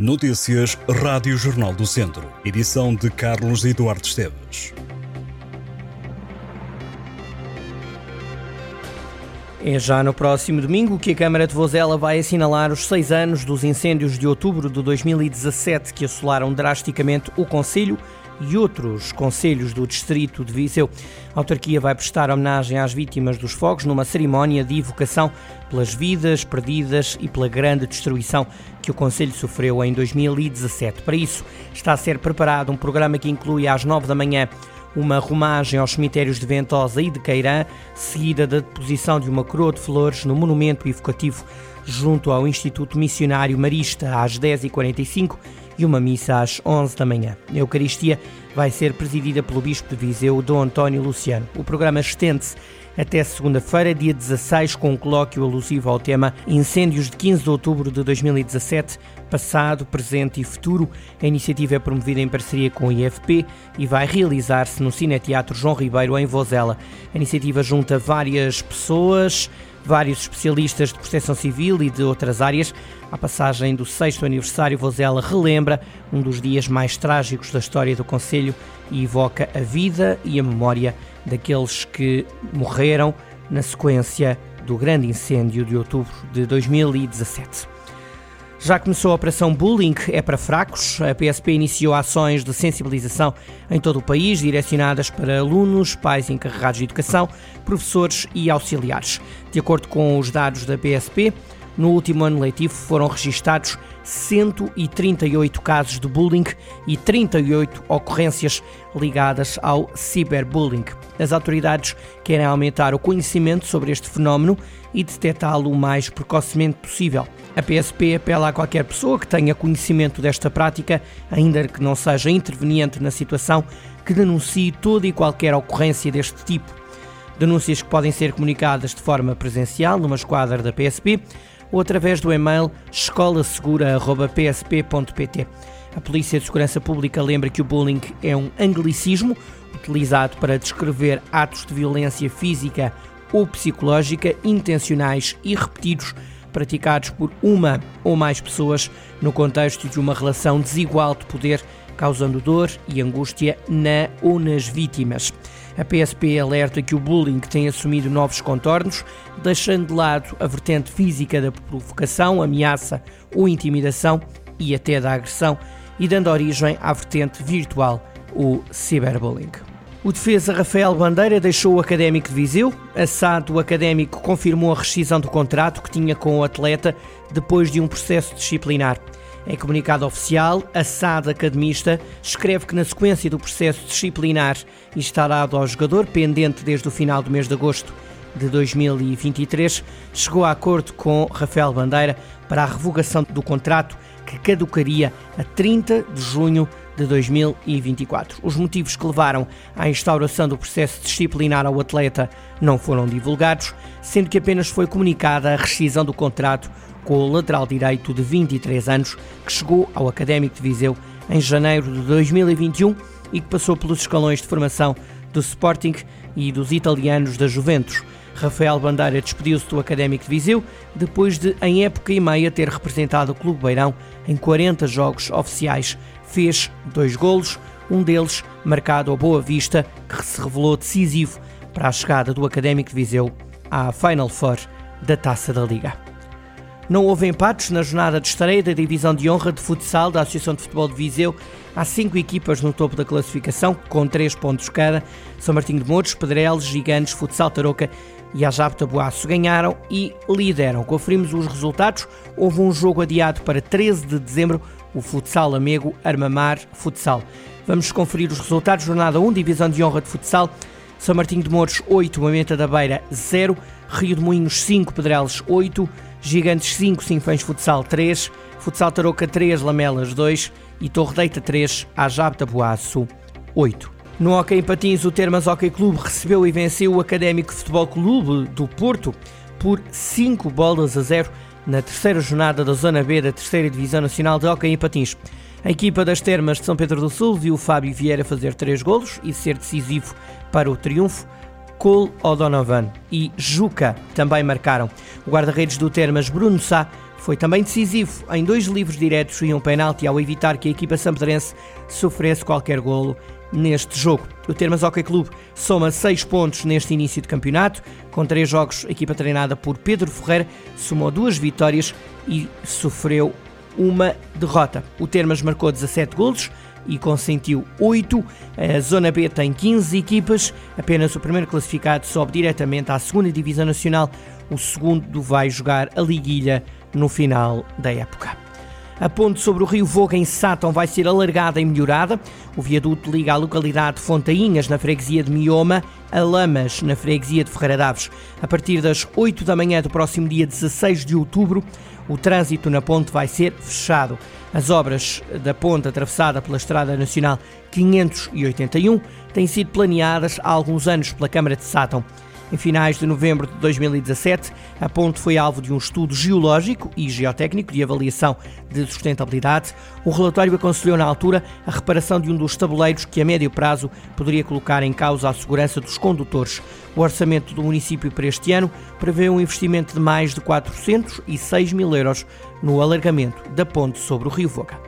Notícias Rádio Jornal do Centro. Edição de Carlos Eduardo Esteves. É já no próximo domingo que a Câmara de Vozela vai assinalar os seis anos dos incêndios de outubro de 2017 que assolaram drasticamente o Conselho e outros conselhos do distrito de Viseu. A autarquia vai prestar homenagem às vítimas dos fogos numa cerimónia de evocação pelas vidas perdidas e pela grande destruição que o conselho sofreu em 2017. Para isso, está a ser preparado um programa que inclui às nove da manhã uma romagem aos cemitérios de Ventosa e de Queirã, seguida da deposição de uma coroa de flores no monumento evocativo junto ao Instituto Missionário Marista às 10h45 e uma missa às 11 da manhã. A Eucaristia vai ser presidida pelo Bispo de Viseu, Dom António Luciano. O programa estende-se até segunda-feira, dia 16, com um colóquio alusivo ao tema Incêndios de 15 de outubro de 2017, passado, presente e futuro. A iniciativa é promovida em parceria com o IFP e vai realizar-se no Cineteatro João Ribeiro, em Vozela. A iniciativa junta várias pessoas, vários especialistas de proteção civil e de outras áreas. A passagem do sexto aniversário, Vozela relembra um dos dias mais trágicos da história do Conselho e evoca a vida e a memória daqueles que morreram na sequência do grande incêndio de outubro de 2017. Já começou a Operação Bullying é para fracos. A PSP iniciou ações de sensibilização em todo o país, direcionadas para alunos, pais encarregados de educação, professores e auxiliares. De acordo com os dados da PSP, no último ano letivo foram registados 138 casos de bullying e 38 ocorrências ligadas ao ciberbullying. As autoridades querem aumentar o conhecimento sobre este fenómeno e detectá-lo o mais precocemente possível. A PSP apela a qualquer pessoa que tenha conhecimento desta prática, ainda que não seja interveniente na situação, que denuncie toda e qualquer ocorrência deste tipo. Denúncias que podem ser comunicadas de forma presencial numa esquadra da PSP ou através do e-mail escolasegura.psp.pt. A Polícia de Segurança Pública lembra que o bullying é um anglicismo utilizado para descrever atos de violência física ou psicológica intencionais e repetidos praticados por uma ou mais pessoas no contexto de uma relação desigual de poder, causando dor e angústia na ou nas vítimas. A PSP alerta que o bullying tem assumido novos contornos, deixando de lado a vertente física da provocação, ameaça ou intimidação e até da agressão, e dando origem à vertente virtual, o cyberbullying. O defesa Rafael Bandeira deixou o Académico de Viseu. Assado, o Académico confirmou a rescisão do contrato que tinha com o atleta depois de um processo disciplinar. Em comunicado oficial, a SAD Academista escreve que, na sequência do processo disciplinar instalado ao jogador, pendente desde o final do mês de agosto de 2023, chegou a acordo com Rafael Bandeira para a revogação do contrato que caducaria a 30 de junho de 2024. Os motivos que levaram à instauração do processo disciplinar ao atleta não foram divulgados, sendo que apenas foi comunicada a rescisão do contrato com o lateral direito de 23 anos, que chegou ao Académico de Viseu em janeiro de 2021 e que passou pelos escalões de formação do Sporting e dos italianos da Juventus. Rafael Bandeira despediu-se do Académico de Viseu depois de, em época e meia, ter representado o Clube Beirão em 40 jogos oficiais. Fez dois golos, um deles marcado ao Boa Vista, que se revelou decisivo para a chegada do Académico de Viseu à Final Four da Taça da Liga. Não houve empates na jornada de estreia da divisão de honra de futsal da Associação de Futebol de Viseu. Há cinco equipas no topo da classificação, com três pontos cada. São Martinho de Mouros, Pedrelos, Gigantes, Futsal Tarouca e a Jabo Tabuaço ganharam e lideram. Conferimos os resultados. Houve um jogo adiado para 13 de dezembro, o Futsal Amego Armamar Futsal. Vamos conferir os resultados. Jornada 1, divisão de honra de futsal. São Martinho de Mouros 8, Moimenta da Beira 0, Rio de Moinhos 5, Pedrelos 8, Gigantes 5, Sinfãs Futsal 3, Futsal Tarouca 3, Lamelas 2 e Torre Deita 3, Ajab Tabuaço 8. No Hockey em Patins, o Termas Hockey Clube recebeu e venceu o Académico Futebol Clube do Porto por 5 bolas a 0 na terceira jornada da Zona B da terceira Divisão Nacional de Hockey em Patins. A equipa das Termas de São Pedro do Sul viu o Fábio Vieira fazer 3 golos e ser decisivo para o triunfo. Cole O'Donovan e Juca também marcaram. O guarda-redes do Termas, Bruno Sá, foi também decisivo em dois livros diretos e um penalti ao evitar que a equipa sampedrense sofresse qualquer golo neste jogo. O Termas Hockey Clube soma seis pontos neste início de campeonato. Com três jogos, a equipa treinada por Pedro Ferreira somou duas vitórias e sofreu uma derrota. O Termas marcou 17 golos e consentiu 8. A Zona B tem 15 equipas. Apenas o primeiro classificado sobe diretamente à segunda Divisão Nacional. O segundo vai jogar a Liguilha no final da época. A ponte sobre o rio Voga em Sátão vai ser alargada e melhorada. O viaduto liga a localidade de Fontainhas, na freguesia de Mioma, a Lamas, na freguesia de Ferreira Daves. A partir das 8 da manhã do próximo dia 16 de outubro, o trânsito na ponte vai ser fechado. As obras da ponte atravessada pela Estrada Nacional 581 têm sido planeadas há alguns anos pela Câmara de Sátão. Em finais de novembro de 2017, a ponte foi alvo de um estudo geológico e geotécnico de avaliação de sustentabilidade. O relatório aconselhou na altura a reparação de um dos tabuleiros que a médio prazo poderia colocar em causa a segurança dos condutores. O orçamento do município para este ano prevê um investimento de mais de 406 mil euros no alargamento da ponte sobre o Rio Voga.